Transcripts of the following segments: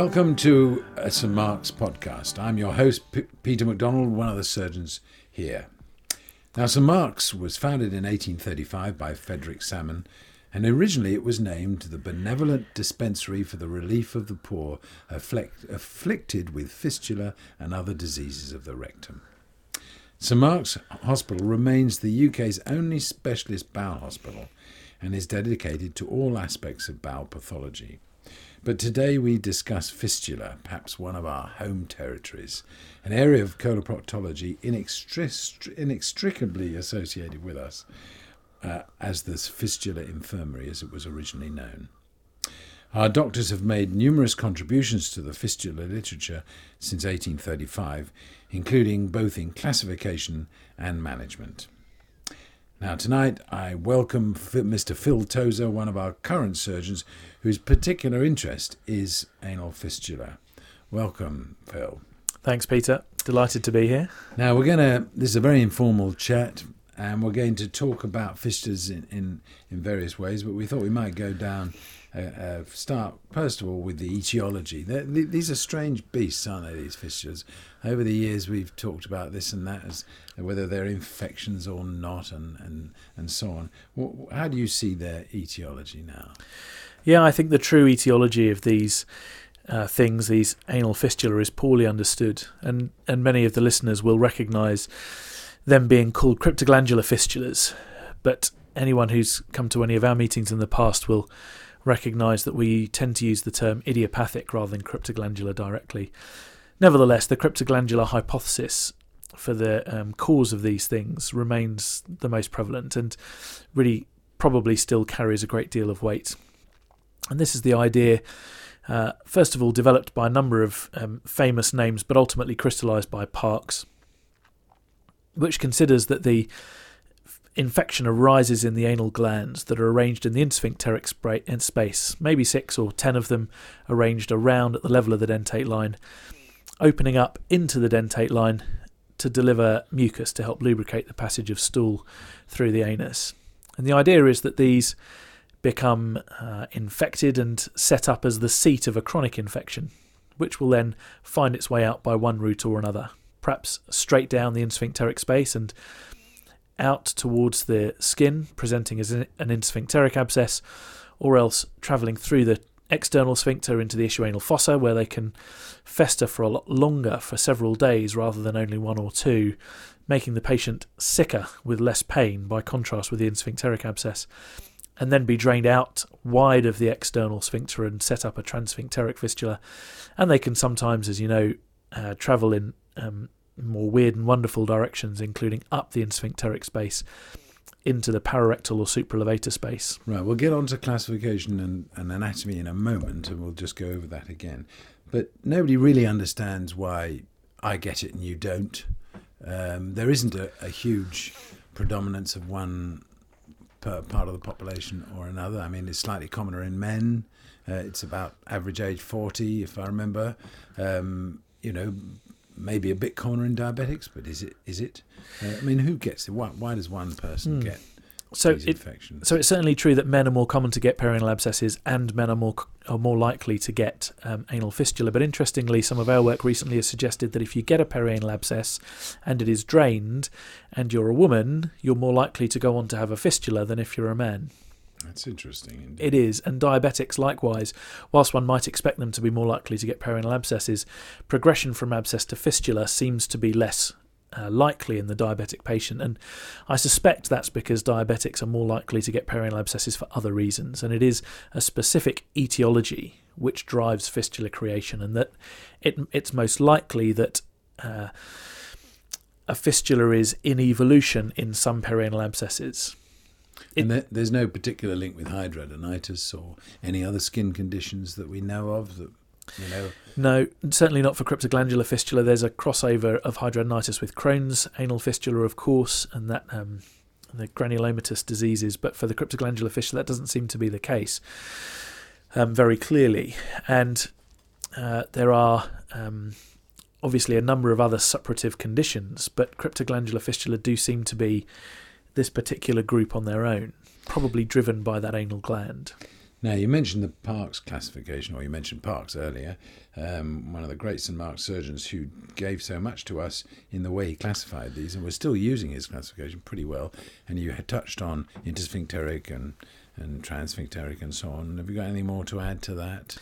Welcome to uh, a St Mark's podcast. I'm your host, P- Peter MacDonald, one of the surgeons here. Now, St Mark's was founded in 1835 by Frederick Salmon, and originally it was named the Benevolent Dispensary for the Relief of the Poor afflict- afflicted with fistula and other diseases of the rectum. St Mark's Hospital remains the UK's only specialist bowel hospital and is dedicated to all aspects of bowel pathology. But today we discuss fistula, perhaps one of our home territories, an area of coloproctology inextric- inextricably associated with us uh, as the fistula infirmary, as it was originally known. Our doctors have made numerous contributions to the fistula literature since 1835, including both in classification and management. Now, tonight I welcome Mr. Phil Tozer, one of our current surgeons, whose particular interest is anal fistula. Welcome, Phil. Thanks, Peter. Delighted to be here. Now, we're going to, this is a very informal chat, and we're going to talk about fistulas in, in, in various ways, but we thought we might go down uh, uh, start first of all with the etiology. These are strange beasts, aren't they? These fistulas. Over the years, we've talked about this and that as whether they're infections or not, and and and so on. How do you see their etiology now? Yeah, I think the true etiology of these. Uh, things, these anal fistula, is poorly understood, and, and many of the listeners will recognise them being called cryptoglandular fistulas. But anyone who's come to any of our meetings in the past will recognise that we tend to use the term idiopathic rather than cryptoglandular directly. Nevertheless, the cryptoglandular hypothesis for the um, cause of these things remains the most prevalent and really probably still carries a great deal of weight. And this is the idea, uh, first of all, developed by a number of um, famous names, but ultimately crystallized by Parks, which considers that the infection arises in the anal glands that are arranged in the intersphincteric space, maybe six or ten of them arranged around at the level of the dentate line, opening up into the dentate line to deliver mucus to help lubricate the passage of stool through the anus. And the idea is that these become uh, infected and set up as the seat of a chronic infection, which will then find its way out by one route or another, perhaps straight down the intersphincteric space and out towards the skin, presenting as an intersphincteric abscess, or else travelling through the external sphincter into the ischioanal fossa, where they can fester for a lot longer, for several days rather than only one or two, making the patient sicker with less pain by contrast with the intersphincteric abscess, and then be drained out wide of the external sphincter and set up a transsphincteric fistula. And they can sometimes, as you know, uh, travel in um, more weird and wonderful directions, including up the intersphincteric space into the pararectal or supralevator space. Right, we'll get on to classification and, and anatomy in a moment, and we'll just go over that again. But nobody really understands why I get it and you don't. Um, there isn't a, a, huge predominance of one part of the population or another. I mean, it's slightly commoner in men. Uh, it's about average age 40, if I remember. Um, you know, maybe a bit commoner in diabetics, but is it? Is it? Uh, I mean, who gets it? Why, why does one person mm. get so these it, infections? So it's certainly true that men are more common to get perianal abscesses, and men are more are more likely to get um, anal fistula. But interestingly, some of our work recently has suggested that if you get a perianal abscess and it is drained, and you're a woman, you're more likely to go on to have a fistula than if you're a man. That's interesting. Indeed. It is, and diabetics likewise. Whilst one might expect them to be more likely to get perianal abscesses, progression from abscess to fistula seems to be less uh, likely in the diabetic patient, and I suspect that's because diabetics are more likely to get perianal abscesses for other reasons, and it is a specific etiology which drives fistula creation, and that it, it's most likely that. Uh, a fistula is in evolution in some perianal abscesses it, and there, there's no particular link with hidradenitis or any other skin conditions that we know of that you know. No, certainly not for cryptoglandular fistula. There's a crossover of hidradenitis with Crohn's, anal fistula, of course, and that um, the granulomatous diseases. But for the cryptoglandular fistula, that doesn't seem to be the case um, very clearly. And uh, there are um, obviously a number of other suppurative conditions, but cryptoglandular fistula do seem to be this particular group on their own, probably driven by that anal gland. Now, you mentioned the Parks classification, or you mentioned Parks earlier, um, one of the great St. Mark's surgeons who gave so much to us in the way he classified these, and we're still using his classification pretty well. And you had touched on intersphincteric and and transsphincteric and so on. Have you got anything more to add to that?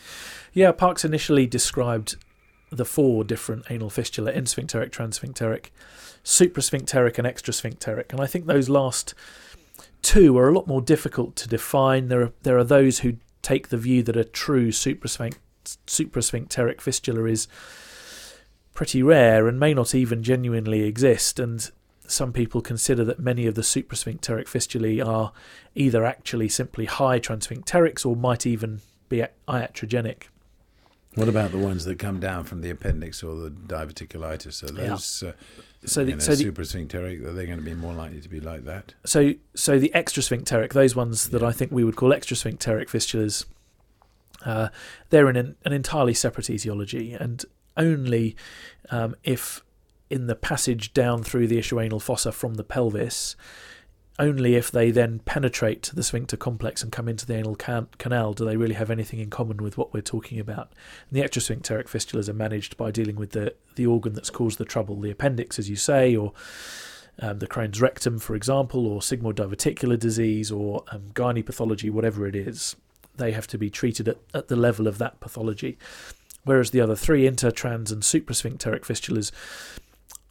Yeah, Parks initially described the four different anal fistula insphincteric, transsphincteric, suprasphincteric, and extrasphincteric. And I think those last two are a lot more difficult to define. There are, there are those who take the view that a true suprasphincteric fistula is pretty rare and may not even genuinely exist. And some people consider that many of the suprasphincteric fistulae are either actually simply high transsphincterics or might even be iatrogenic. What about the ones that come down from the appendix or the diverticulitis? So those, yeah. uh, so the, you know, so the, suprasphincteric, are they going to be more likely to be like that? So, so the extrasphincteric, those ones that I think we would call extrasphincteric fistulas, uh, they're in an, an, entirely separate etiology, and only um, if in the passage down through the ischioanal fossa from the pelvis, only if they then penetrate the sphincter complex and come into the anal can- canal do they really have anything in common with what we're talking about. And the extrasphincteric fistulas are managed by dealing with the, the organ that's caused the trouble, the appendix, as you say, or um, the Crohn's rectum, for example, or sigmoid diverticular disease, or um, gynae pathology, whatever it is. They have to be treated at, at the level of that pathology. Whereas the other three, intertrans and suprasphincteric fistulas,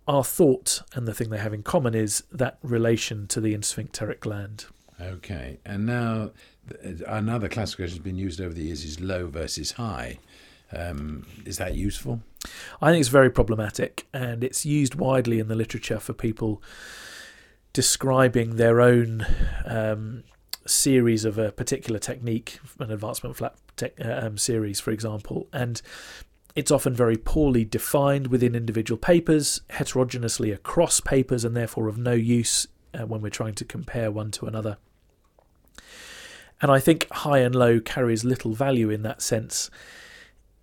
our thought and the thing they have in common is that relation to the insphincteric gland. Okay, and now another classification has been used over the years is low versus high. Um, is that useful? I think it's very problematic, and it's used widely in the literature for people describing their own um, series of a particular technique, an advancement flap te- uh, um, series, for example, and it's often very poorly defined within individual papers, heterogeneously across papers, and therefore of no use uh, when we're trying to compare one to another. And I think high and low carries little value in that sense.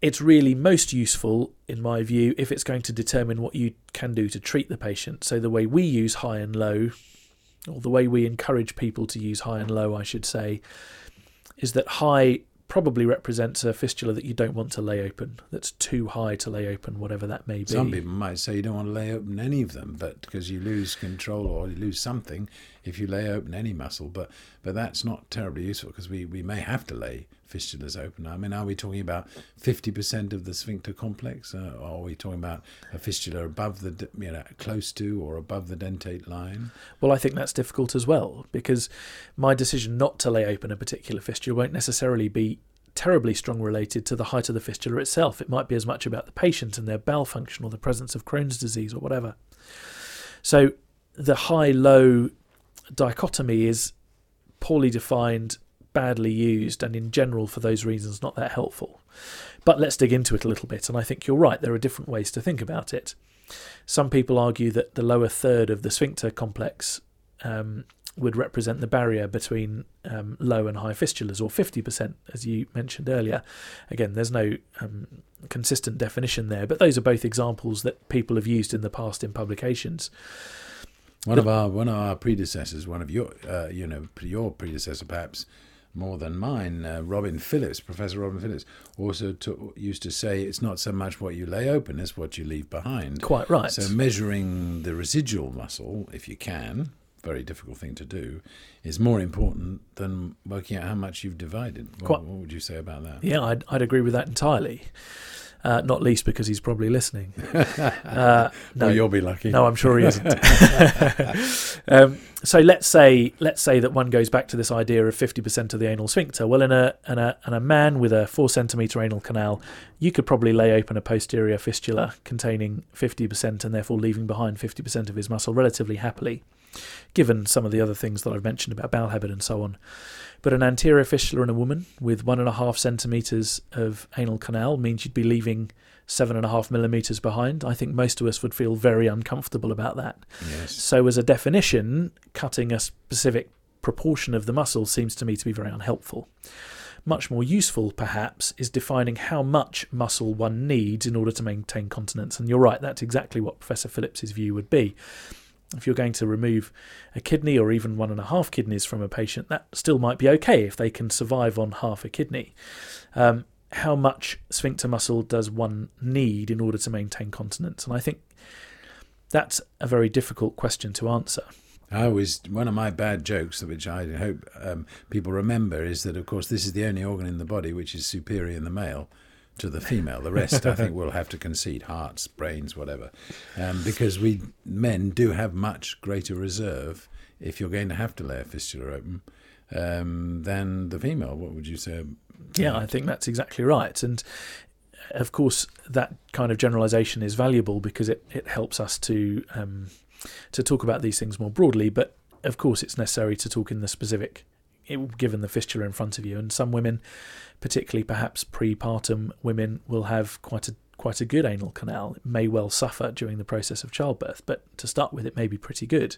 It's really most useful, in my view, if it's going to determine what you can do to treat the patient. So, the way we use high and low, or the way we encourage people to use high and low, I should say, is that high probably represents a fistula that you don't want to lay open, that's too high to lay open, whatever that may be. Some people might say you don't want to lay open any of them, but because you lose control or you lose something if you lay open any muscle. But but that's not terribly useful because we, we may have to lay fistulas open. I mean, are we talking about 50% of the sphincter complex? Uh, are we talking about a fistula above the, you know, close to or above the dentate line? Well, I think that's difficult as well because my decision not to lay open a particular fistula won't necessarily be terribly strong related to the height of the fistula itself. It might be as much about the patient and their bowel function or the presence of Crohn's disease or whatever. So the high low dichotomy is poorly defined, badly used, and in general, for those reasons, not that helpful. But let's dig into it a little bit, and I think you're right, there are different ways to think about it. Some people argue that the lower third of the sphincter complex um, would represent the barrier between um, low and high fistulas, or 50%, as you mentioned earlier. Again, there's no um, consistent definition there, but those are both examples that people have used in the past in publications. One of our one of our predecessors, one of your uh, you know your predecessor perhaps more than mine, uh, Robin Phillips, Professor Robin Phillips, also to, used to say it's not so much what you lay open as what you leave behind. Quite right. So measuring the residual muscle, if you can, very difficult thing to do, is more important than working out how much you've divided. What, what would you say about that? Yeah, I'd, I'd agree with that entirely uh, not least because he's probably listening. Uh, no, well, you'll be lucky. No, I'm sure he isn't. um, so let's say let's say that one goes back to this idea of 50% of the anal sphincter. Well, in a in a, in a man with a four centimeter anal canal, you could probably lay open a posterior fistula containing 50% and therefore leaving behind 50% of his muscle relatively happily, given some of the other things that I've mentioned about bowel habit and so on. But an anterior fistula in a woman with one and a half centimetres of anal canal means you'd be leaving seven and a half millimetres behind. I think most of us would feel very uncomfortable about that. Yes. So, as a definition, cutting a specific proportion of the muscle seems to me to be very unhelpful. Much more useful, perhaps, is defining how much muscle one needs in order to maintain continence. And you're right, that's exactly what Professor Phillips's view would be. If you're going to remove a kidney or even one and a half kidneys from a patient, that still might be okay if they can survive on half a kidney. Um, how much sphincter muscle does one need in order to maintain continence? And I think that's a very difficult question to answer. I always one of my bad jokes, which I hope um, people remember, is that of course this is the only organ in the body which is superior in the male to the female. The rest, I think, we'll have to concede hearts, brains, whatever, um, because we men do have much greater reserve if you're going to have to lay a fistula open um, than the female. What would you say? Yeah, I think that's exactly right, and of course that kind of generalisation is valuable because it, it helps us to um, to talk about these things more broadly. But of course, it's necessary to talk in the specific, given the fistula in front of you. And some women, particularly perhaps prepartum women, will have quite a quite a good anal canal. It may well suffer during the process of childbirth, but to start with, it may be pretty good.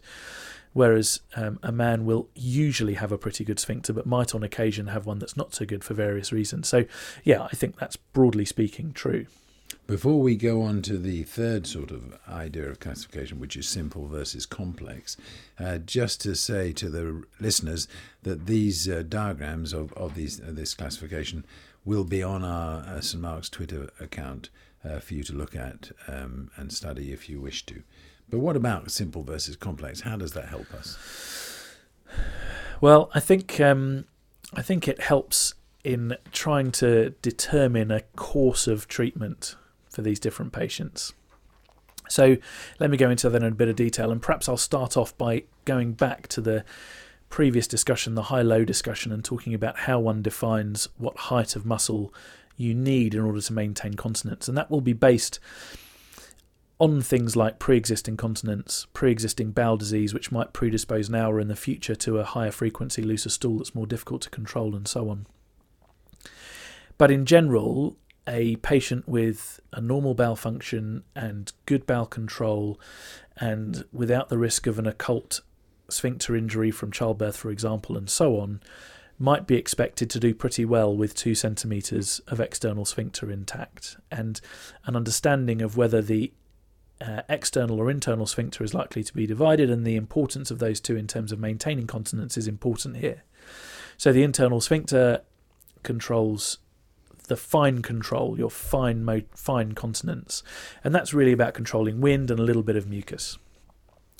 Whereas um, a man will usually have a pretty good sphincter, but might on occasion have one that's not so good for various reasons. So, yeah, I think that's broadly speaking true. Before we go on to the third sort of idea of classification, which is simple versus complex, uh, just to say to the listeners that these uh, diagrams of, of these, uh, this classification will be on our uh, St Mark's Twitter account uh, for you to look at um, and study if you wish to. But what about simple versus complex? How does that help us? Well, I think um, I think it helps in trying to determine a course of treatment for these different patients. So let me go into that in a bit of detail, and perhaps I'll start off by going back to the previous discussion, the high low discussion, and talking about how one defines what height of muscle you need in order to maintain continence. And that will be based on things like pre existing continence, pre existing bowel disease, which might predispose now or in the future to a higher frequency looser stool that's more difficult to control, and so on. But in general, a patient with a normal bowel function and good bowel control and without the risk of an occult sphincter injury from childbirth, for example, and so on, might be expected to do pretty well with two centimetres of external sphincter intact. And an understanding of whether the uh, external or internal sphincter is likely to be divided and the importance of those two in terms of maintaining continence is important here. So the internal sphincter controls the fine control, your fine mo- fine continence, and that's really about controlling wind and a little bit of mucus,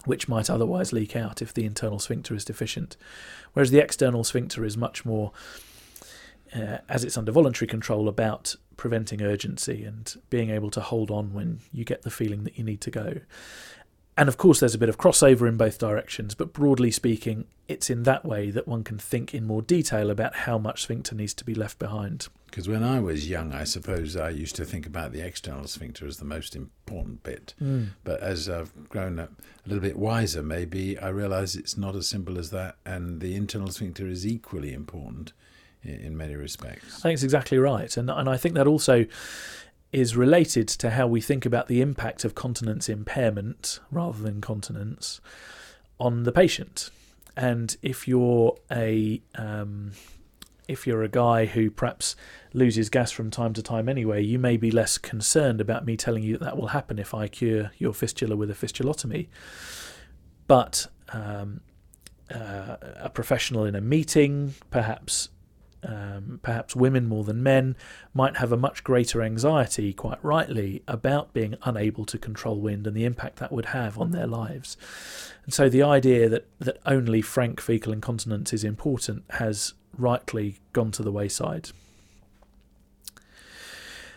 which might otherwise leak out if the internal sphincter is deficient. Whereas the external sphincter is much more, uh, as it's under voluntary control, about preventing urgency and being able to hold on when you get the feeling that you need to go. And of course, there's a bit of crossover in both directions, but broadly speaking, it's in that way that one can think in more detail about how much sphincter needs to be left behind. Because when I was young, I suppose I used to think about the external sphincter as the most important bit. Mm. But as I've grown up a little bit wiser, maybe I realise it's not as simple as that, and the internal sphincter is equally important in, in many respects. I think it's exactly right, and and I think that also is related to how we think about the impact of continence impairment rather than continence on the patient. And if you're a um, if you're a guy who perhaps loses gas from time to time anyway, you may be less concerned about me telling you that that will happen if I cure your fistula with a fistulotomy. But um, uh, a professional in a meeting, perhaps um, perhaps women more than men, might have a much greater anxiety, quite rightly, about being unable to control wind and the impact that would have on their lives. And so the idea that, that only frank fecal incontinence is important has rightly gone to the wayside.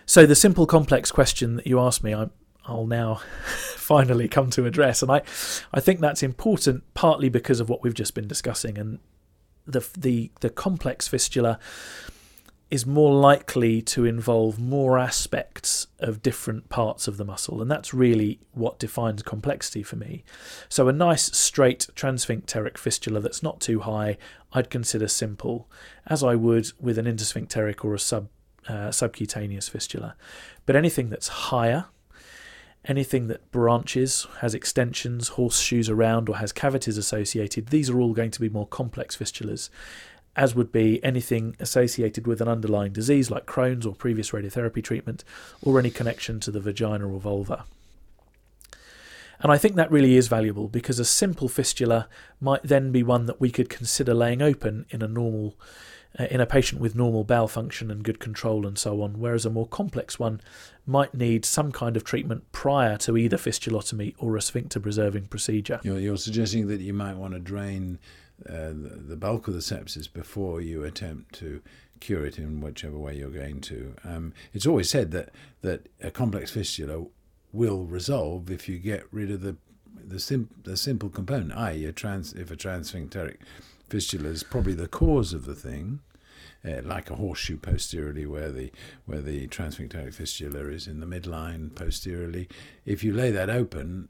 So the simple complex question that you asked me, I, I'll now finally come to address, and I, I think that's important partly because of what we've just been discussing, and the the the complex fistula is more likely to involve more aspects of different parts of the muscle, and that's really what defines complexity for me. So, a nice straight transsphincteric fistula that's not too high, I'd consider simple, as I would with an intersphincteric or a sub uh, subcutaneous fistula. But anything that's higher, anything that branches, has extensions, horseshoes around, or has cavities associated, these are all going to be more complex fistulas, as would be anything associated with an underlying disease like Crohn's or previous radiotherapy treatment, or any connection to the vagina or vulva. And I think that really is valuable because a simple fistula might then be one that we could consider laying open in a normal in a patient with normal bowel function and good control and so on, whereas a more complex one might need some kind of treatment prior to either fistulotomy or a sphincter preserving procedure. You're, you're suggesting that you might want to drain uh, the, bulk of the sepsis before you attempt to cure it in whichever way you're going to. Um, it's always said that that a complex fistula will resolve if you get rid of the the, sim- the simple component, i.e., a trans if a transsphincteric fistula is probably the cause of the thing. Uh, like a horseshoe posteriorly, where the where the transsphincteric fistula is in the midline posteriorly. If you lay that open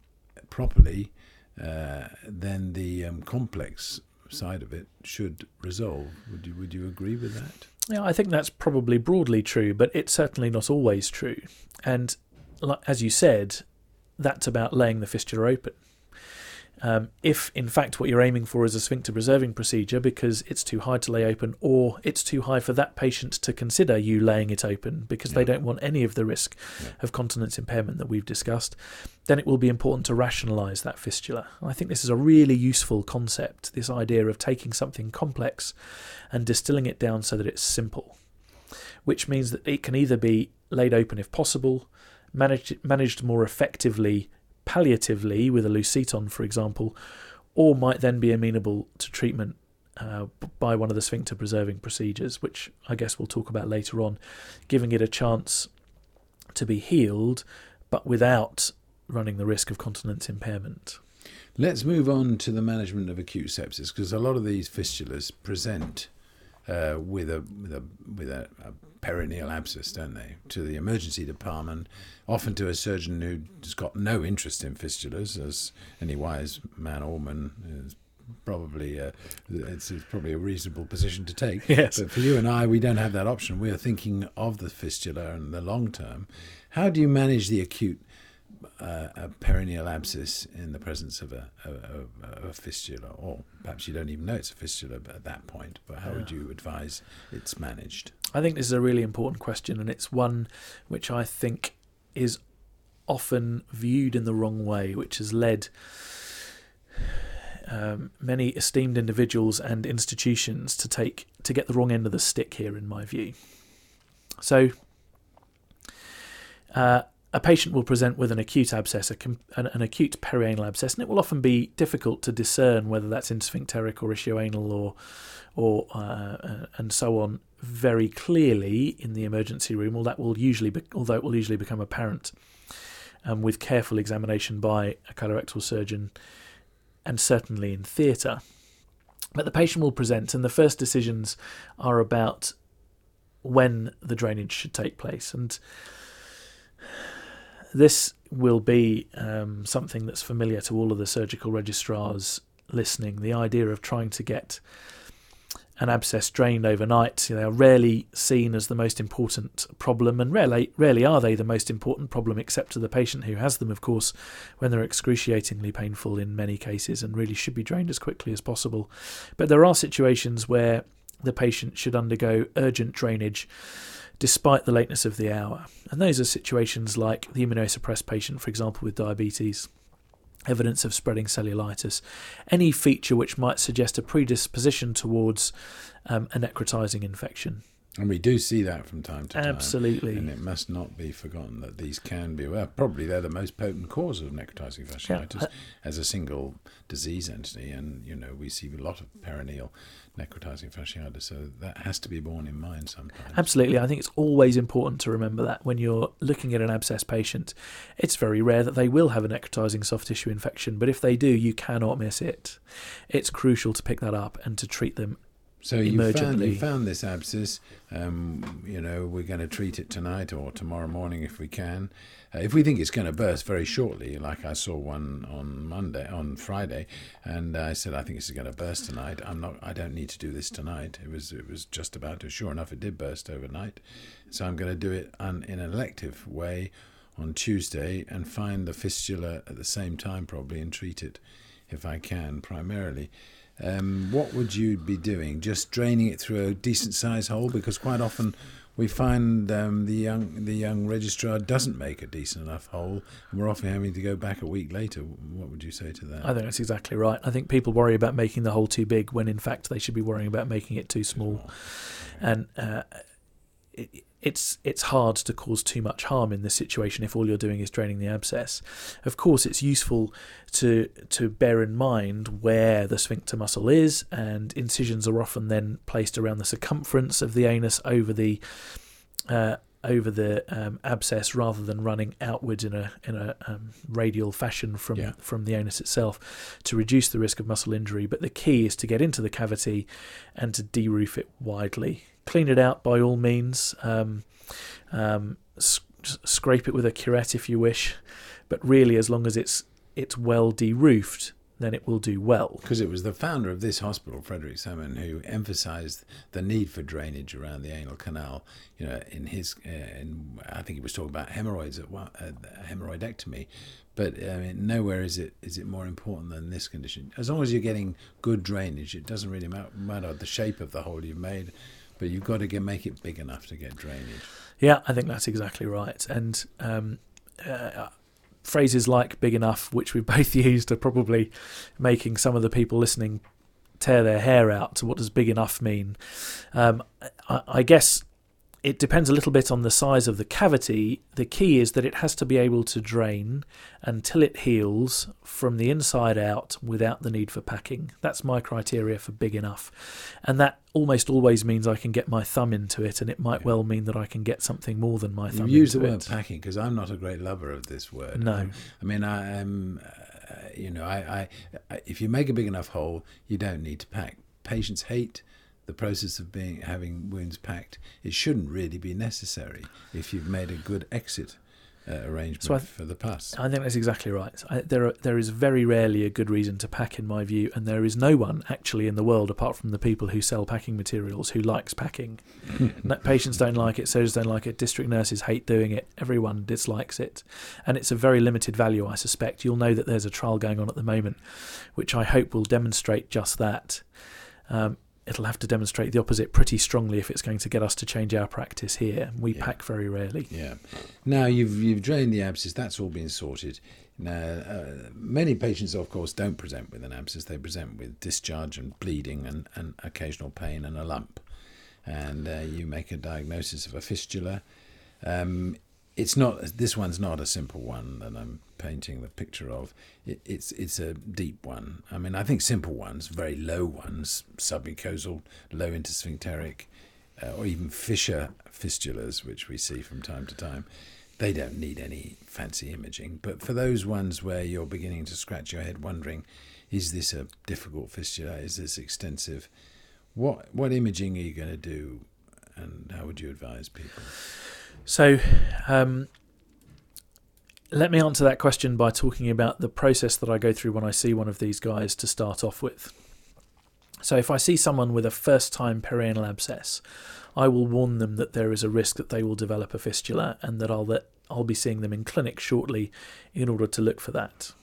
properly, uh, then the um, complex side of it should resolve. Would you would you agree with that? Yeah, I think that's probably broadly true, but it's certainly not always true. And as you said, that's about laying the fistula open. Um, if, in fact, what you're aiming for is a sphincter preserving procedure because it's too high to lay open, or it's too high for that patient to consider you laying it open because yeah. they don't want any of the risk yeah. of continence impairment that we've discussed, then it will be important to rationalize that fistula. I think this is a really useful concept this idea of taking something complex and distilling it down so that it's simple, which means that it can either be laid open if possible, managed, managed more effectively palliatively with a loose seton, for example, or might then be amenable to treatment uh, by one of the sphincter preserving procedures, which I guess we'll talk about later on, giving it a chance to be healed, but without running the risk of continence impairment. Let's move on to the management of acute sepsis because a lot of these fistulas present uh, with a with a with a, a perineal abscess, don't they, to the emergency department, often to a surgeon who's got no interest in fistulas, as any wise man or woman is probably uh, it's, it's, probably a reasonable position to take. Yes. But for you and I, we don't have that option. We are thinking of the fistula and the long term. How do you manage the acute uh, a perineal abscess in the presence of a, a, a, fistula, or perhaps you don't even know it's a fistula at that point. But how yeah. would you advise it's managed? I think this is a really important question, and it's one which I think is often viewed in the wrong way, which has led um, many esteemed individuals and institutions to take to get the wrong end of the stick here, in my view. So. Uh, a patient will present with an acute abscess, an, an, acute perianal abscess, and it will often be difficult to discern whether that's intersphincteric or ischioanal or, or uh, uh, and so on very clearly in the emergency room. Well, that will usually, be, although it will usually become apparent um, with careful examination by a colorectal surgeon, and certainly in theatre. But the patient will present, and the first decisions are about when the drainage should take place, and this will be um, something that's familiar to all of the surgical registrars listening. The idea of trying to get an abscess drained overnight. They are rarely seen as the most important problem, and rarely, rarely are they the most important problem, except to the patient who has them, of course, when they're excruciatingly painful in many cases and really should be drained as quickly as possible. But there are situations where the patient should undergo urgent drainage despite the lateness of the hour. And those are situations like the immunosuppressed patient, for example, with diabetes, evidence of spreading cellulitis, any feature which might suggest a predisposition towards um, a necrotizing infection. And we do see that from time to time. Absolutely. And it must not be forgotten that these can be, well, probably they're the most potent cause of necrotizing fasciitis yeah. as a single disease entity. And, you know, we see a lot of perineal necrotizing fasciitis. So that has to be borne in mind sometimes. Absolutely. I think it's always important to remember that when you're looking at an abscess patient, it's very rare that they will have a necrotizing soft tissue infection. But if they do, you cannot miss it. It's crucial to pick that up and to treat them so you found, you found this abscess. Um, you know, we're going to treat it tonight or tomorrow morning if we can. Uh, if we think it's going to burst very shortly, like I saw one on Monday, on Friday, and I said I think it's going to burst tonight. I'm not. I don't need to do this tonight. It was. It was just about to. Sure enough, it did burst overnight. So I'm going to do it on, in an elective way on Tuesday and find the fistula at the same time probably and treat it if I can primarily. Um, what would you be doing? Just draining it through a decent sized hole? Because quite often we find um, the young the young registrar doesn't make a decent enough hole, and we're often having to go back a week later. What would you say to that? I think that's exactly right. I think people worry about making the hole too big when in fact they should be worrying about making it too small, and uh, it, it's it's hard to cause too much harm in this situation if all you're doing is draining the abscess. Of course, it's useful to to bear in mind where the sphincter muscle is, and incisions are often then placed around the circumference of the anus over the uh, over the um, abscess rather than running outwards in a in a um, radial fashion from Yeah. from the anus itself to reduce the risk of muscle injury. But the key is to get into the cavity and to deroof it widely. Clean it out by all means. Um, um, s- scrape it with a curette if you wish, but really, as long as it's it's well deroofed, then it will do well. Because it was the founder of this hospital, Frederick Salmon, who emphasised the need for drainage around the anal canal. You know, in his, uh, in, I think he was talking about hemorrhoids at uh, hemorrhoidectomy, but I mean, nowhere is it is it more important than this condition. As long as you're getting good drainage, it doesn't really ma- matter the shape of the hole you've made, but you've got to get make it big enough to get drainage. Yeah, I think that's exactly right. And um, uh, phrases like big enough, which we've both used, are probably making some of the people listening tear their hair out. So, what does big enough mean? Um, I, I guess it depends a little bit on the size of the cavity. The key is that it has to be able to drain until it heals from the inside out without the need for packing. That's my criteria for big enough. And that almost always means I can get my thumb into it, and it might well mean that I can get something more than my You thumb You use the word it. packing because I'm not a great lover of this word. No. I mean, I am. Uh, you know, I, I, I, if you make a big enough hole, you don't need to pack. Patients hate the process of being having wounds packed. It shouldn't really be necessary if you've made a good exit uh, arrangement So I- for the pus. I think that's exactly right. I, there, are, there is very rarely a good reason to pack, in my view, and there is no one actually in the world, apart from the people who sell packing materials, who likes packing. Patients don't like it, surgeons don't like it, district nurses hate doing it, everyone dislikes it, and it's a very limited value, I suspect. You'll know that there's a trial going on at the moment, which I hope will demonstrate just that. Um, it'll have to demonstrate the opposite pretty strongly if it's going to get us to change our practice here. We Yeah. pack very rarely. Yeah. Now you've you've drained the abscess. That's all been sorted. Now, uh, many patients, of course, don't present with an abscess. They present with discharge and bleeding and, and occasional pain and a lump. And uh, you make a diagnosis of a fistula. Um, it's not. This one's not a simple one that I'm painting the picture of. It, it's it's a deep one. I mean, I think simple ones, very low ones, submucosal, low intersphincteric, uh, or even fissure fistulas, which we see from time to time, they don't need any fancy imaging. But for those ones where you're beginning to scratch your head wondering, is this a difficult fistula? Is this extensive? What what imaging are you going to do, and how would you advise people? So, um, let me answer that question by talking about the process that I go through when I see one of these guys to start off with. So, if I see someone with a first time perianal abscess, I will warn them that there is a risk that they will develop a fistula and that I'll, that I'll be seeing them in clinic shortly in order to look for that.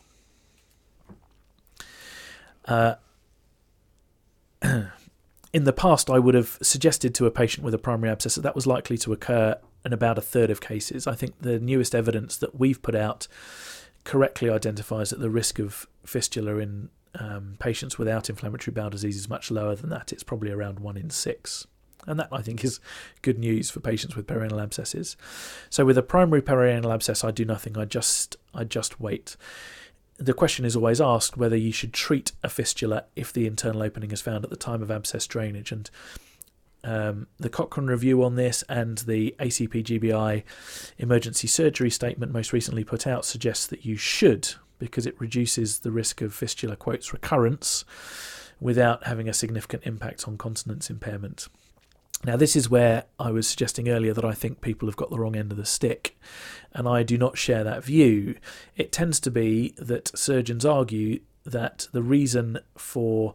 Uh, in the past, I would have suggested to a patient with a primary abscess that that was likely to occur in about a third of cases. I think the newest evidence that we've put out correctly identifies that the risk of fistula in um, patients without inflammatory bowel disease is much lower than that. It's probably around one in six. And that, I think, is good news for patients with perianal abscesses. So, with a primary perianal abscess, I do nothing. I just, I just wait. The question is always asked whether you should treat a fistula if the internal opening is found at the time of abscess drainage. And um, the Cochrane review on this and the ACP GBI emergency surgery statement most recently put out suggests that you should because it reduces the risk of fistula quotes recurrence without having a significant impact on continence impairment. Now, this is where I was suggesting earlier that I think people have got the wrong end of the stick, and I do not share that view. It tends to be that surgeons argue that the reason for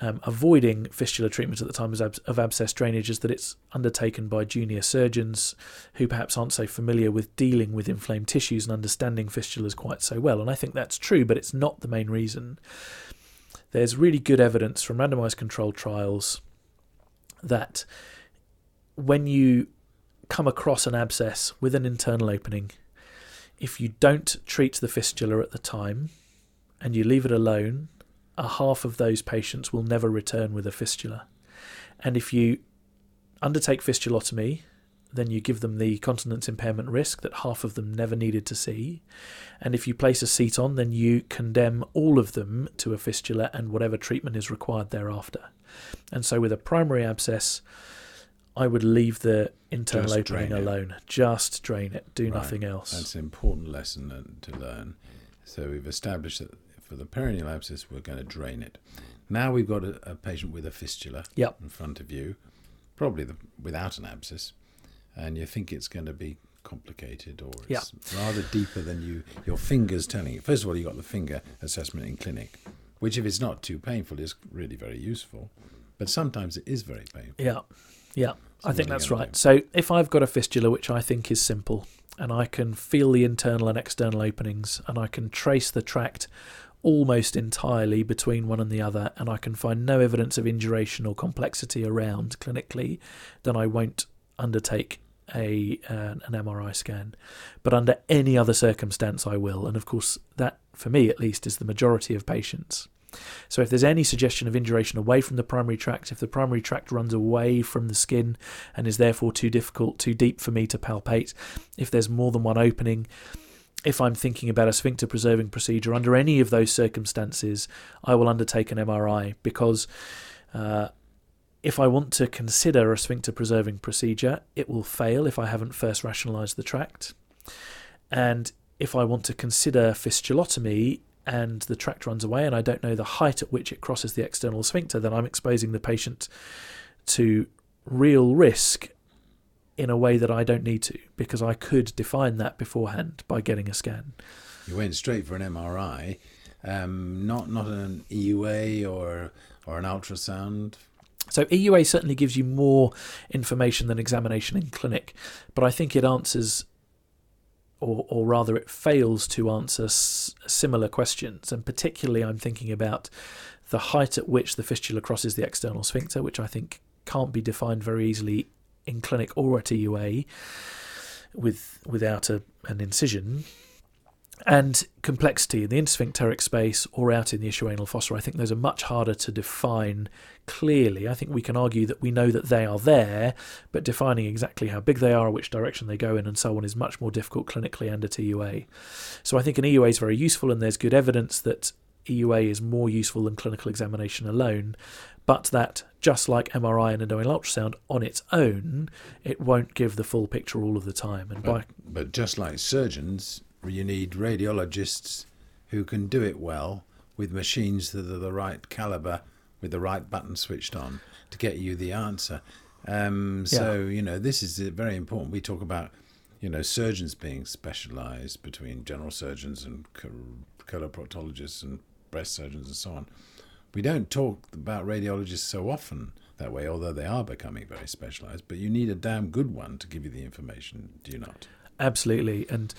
um, avoiding fistula treatment at the time of, of abscess drainage is that it's undertaken by junior surgeons who perhaps aren't so familiar with dealing with inflamed tissues and understanding fistulas quite so well. And I think that's true, but it's not the main reason. there's really good evidence from randomized controlled trials that when you come across an abscess with an internal opening, if you don't treat the fistula at the time and you leave it alone, a half of those patients will never return with a fistula. And if you undertake fistulotomy, then you give them the continence impairment risk that half of them never needed to see. And if you place a seton, then you condemn all of them to a fistula and whatever treatment is required thereafter. And so, with a primary abscess, I would leave the internal Just opening alone. Just drain it. Do Right. nothing else. That's an important lesson to learn. So we've established that for the perineal abscess, we're going to drain it. Now we've got a, a patient with a fistula Yep. in front of you, probably the, without an abscess, and you think it's going to be complicated or it's rather deeper than you your fingers telling you. First of all, you've got the finger assessment in clinic, which if it's not too painful is really very useful, but sometimes it is very painful. Yeah, yeah, So I think what are you that's right. So if I've got a fistula, which I think is simple, and I can feel the internal and external openings, and I can trace the tract almost entirely between one and the other, and I can find no evidence of induration or complexity around clinically, then I won't undertake a uh, an MRI scan. But under any other circumstance, I will, and of course that, for me at least, is the majority of patients. So if there's any suggestion of induration away from the primary tract, if the primary tract runs away from the skin and is therefore too difficult, too deep for me to palpate, if there's more than one opening, if I'm thinking about a sphincter preserving procedure, under any of those circumstances, I will undertake an MRI because uh, if I want to consider a sphincter preserving procedure, it will fail if I haven't first rationalised the tract. And if I want to consider fistulotomy and the tract runs away and I don't know the height at which it crosses the external sphincter, then I'm exposing the patient to real risk in a way that I don't need to because I could define that beforehand by getting a scan. You went straight for an MRI, um, not not an EUA or or an ultrasound. So EUA certainly gives you more information than examination in clinic, but I think it answers, or or rather, it fails to answer s- similar questions. And particularly, I'm thinking about the height at which the fistula crosses the external sphincter, which I think can't be defined very easily in clinic or at EUA with without a, an incision. And complexity in the intersphincteric space or out in the ischioanal fossa, I think those are much harder to define clearly. I think we can argue that we know that they are there, but defining exactly how big they are, which direction they go in, and so on is much more difficult clinically and at EUA. So I think an EUA is very useful, and there's good evidence that EUA is more useful than clinical examination alone, but that just like MRI and abdominal ultrasound on its own, it won't give the full picture all of the time. And by But, but just like surgeons, you need radiologists who can do it well with machines that are the right caliber, with the right button switched on to get you the answer. Um, so you know this is uh, very important. We talk about you know surgeons being specialised between general surgeons and col- coloproctologists and breast surgeons and so on. We don't talk about radiologists so often that way, although they are becoming very specialised. But you need a damn good one to give you the information, do you not? Absolutely. And,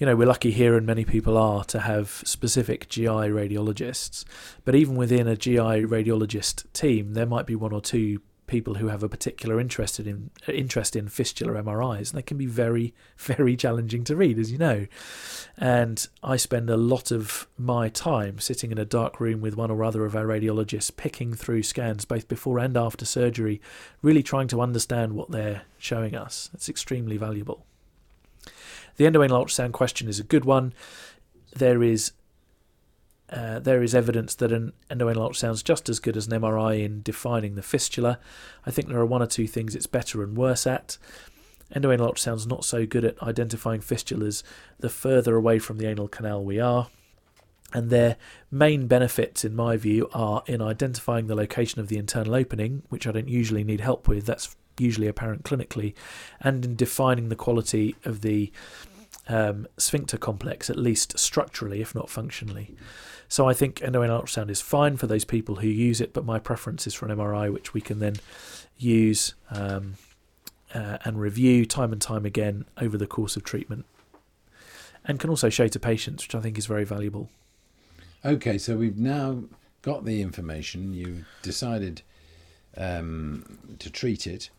you know, we're lucky here, and many people are, to have specific GI radiologists. But even within a GI radiologist team, there might be one or two people who have a particular interest in interest in fistular MRIs, and they can be very, very challenging to read, as you know. And I spend a lot of my time sitting in a dark room with one or other of our radiologists, picking through scans both before and after surgery, really trying to understand what they're showing us. It's extremely valuable. The endoanal ultrasound question is a good one. There is uh, there is evidence that an endoanal ultrasound is just as good as an MRI in defining the fistula. I think there are one or two things it's better and worse at. Endoanal ultrasound is not so good at identifying fistulas the further away from the anal canal we are. And their main benefits, in my view, are in identifying the location of the internal opening, which I don't usually need help with, that's usually apparent clinically, and in defining the quality of the um, sphincter complex, at least structurally, if not functionally. So I think endoanal ultrasound is fine for those people who use it, but my preference is for an MRI, which we can then use um, uh, and review time and time again over the course of treatment, and can also show to patients, which I think is very valuable. Okay, so we've now got the information, You've decided um, to treat it.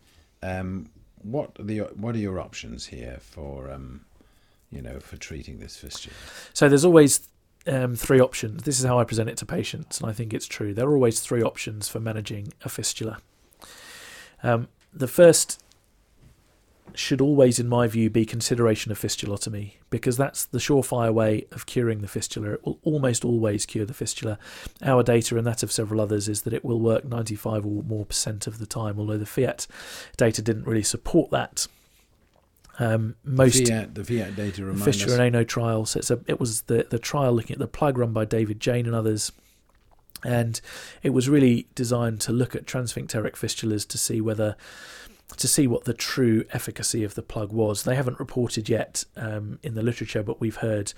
Um, what are the what are your options here for um, you know for treating this fistula? So there's always um, three options. This is how I present it to patients, and I think it's true. There are always three options for managing a fistula. Um, the first should always, in my view, be consideration of fistulotomy because that's the surefire way of curing the fistula. It will almost always cure the fistula. Our data and that of several others is that it will work 95 or more percent of the time, although the FIAT data didn't really support that. Um, most the FIAT, the FIAT data remind fistula us. and ANO trial. So it's a, it was the the trial looking at the plug run by David Jayne and others, and it was really designed to look at transsphincteric fistulas to see whether to see what the true efficacy of the plug was. They haven't reported yet um, in the literature, but we've heard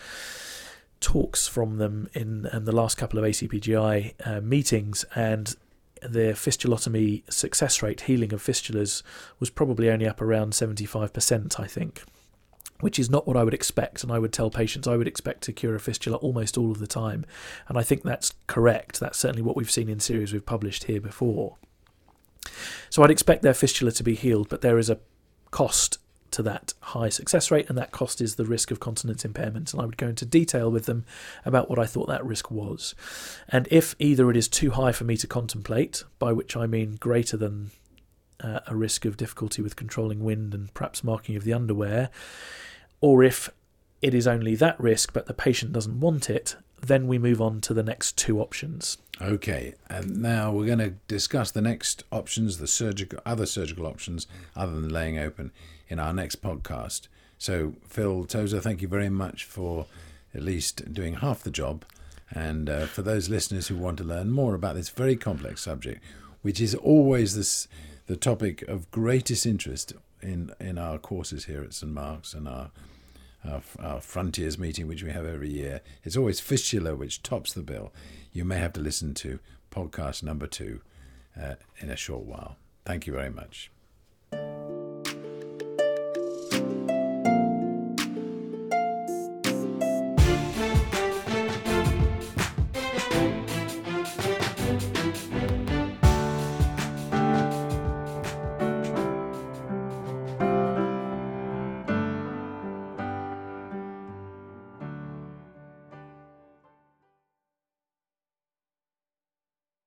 talks from them in, in the last couple of ACPGBI uh, meetings, and the fistulotomy success rate, healing of fistulas, was probably only up around 75%, I think. Which is not what I would expect, and I would tell patients I would expect to cure a fistula almost all of the time, and I think that's correct. That's certainly what we've seen in series we've published here before. So I'd expect their fistula to be healed, but there is a cost to that high success rate, and that cost is the risk of continence impairment. And I would go into detail with them about what I thought that risk was. And if either it is too high for me to contemplate, by which I mean greater than uh, a risk of difficulty with controlling wind and perhaps marking of the underwear, or if it is only that risk but the patient doesn't want it, then we move on to the next two options. Okay, and now we're going to discuss the next options, the surgical, other surgical options other than laying open, in our next podcast. So, Phil Tozer, thank you very much for at least doing half the job. And uh, for those listeners who want to learn more about this very complex subject, which is always this, the topic of greatest interest in, in our courses here at St Mark's and our, our, our Frontiers meeting, which we have every year, it's always fistula which tops the bill. You may have to listen to podcast number two uh, in a short while. Thank you very much.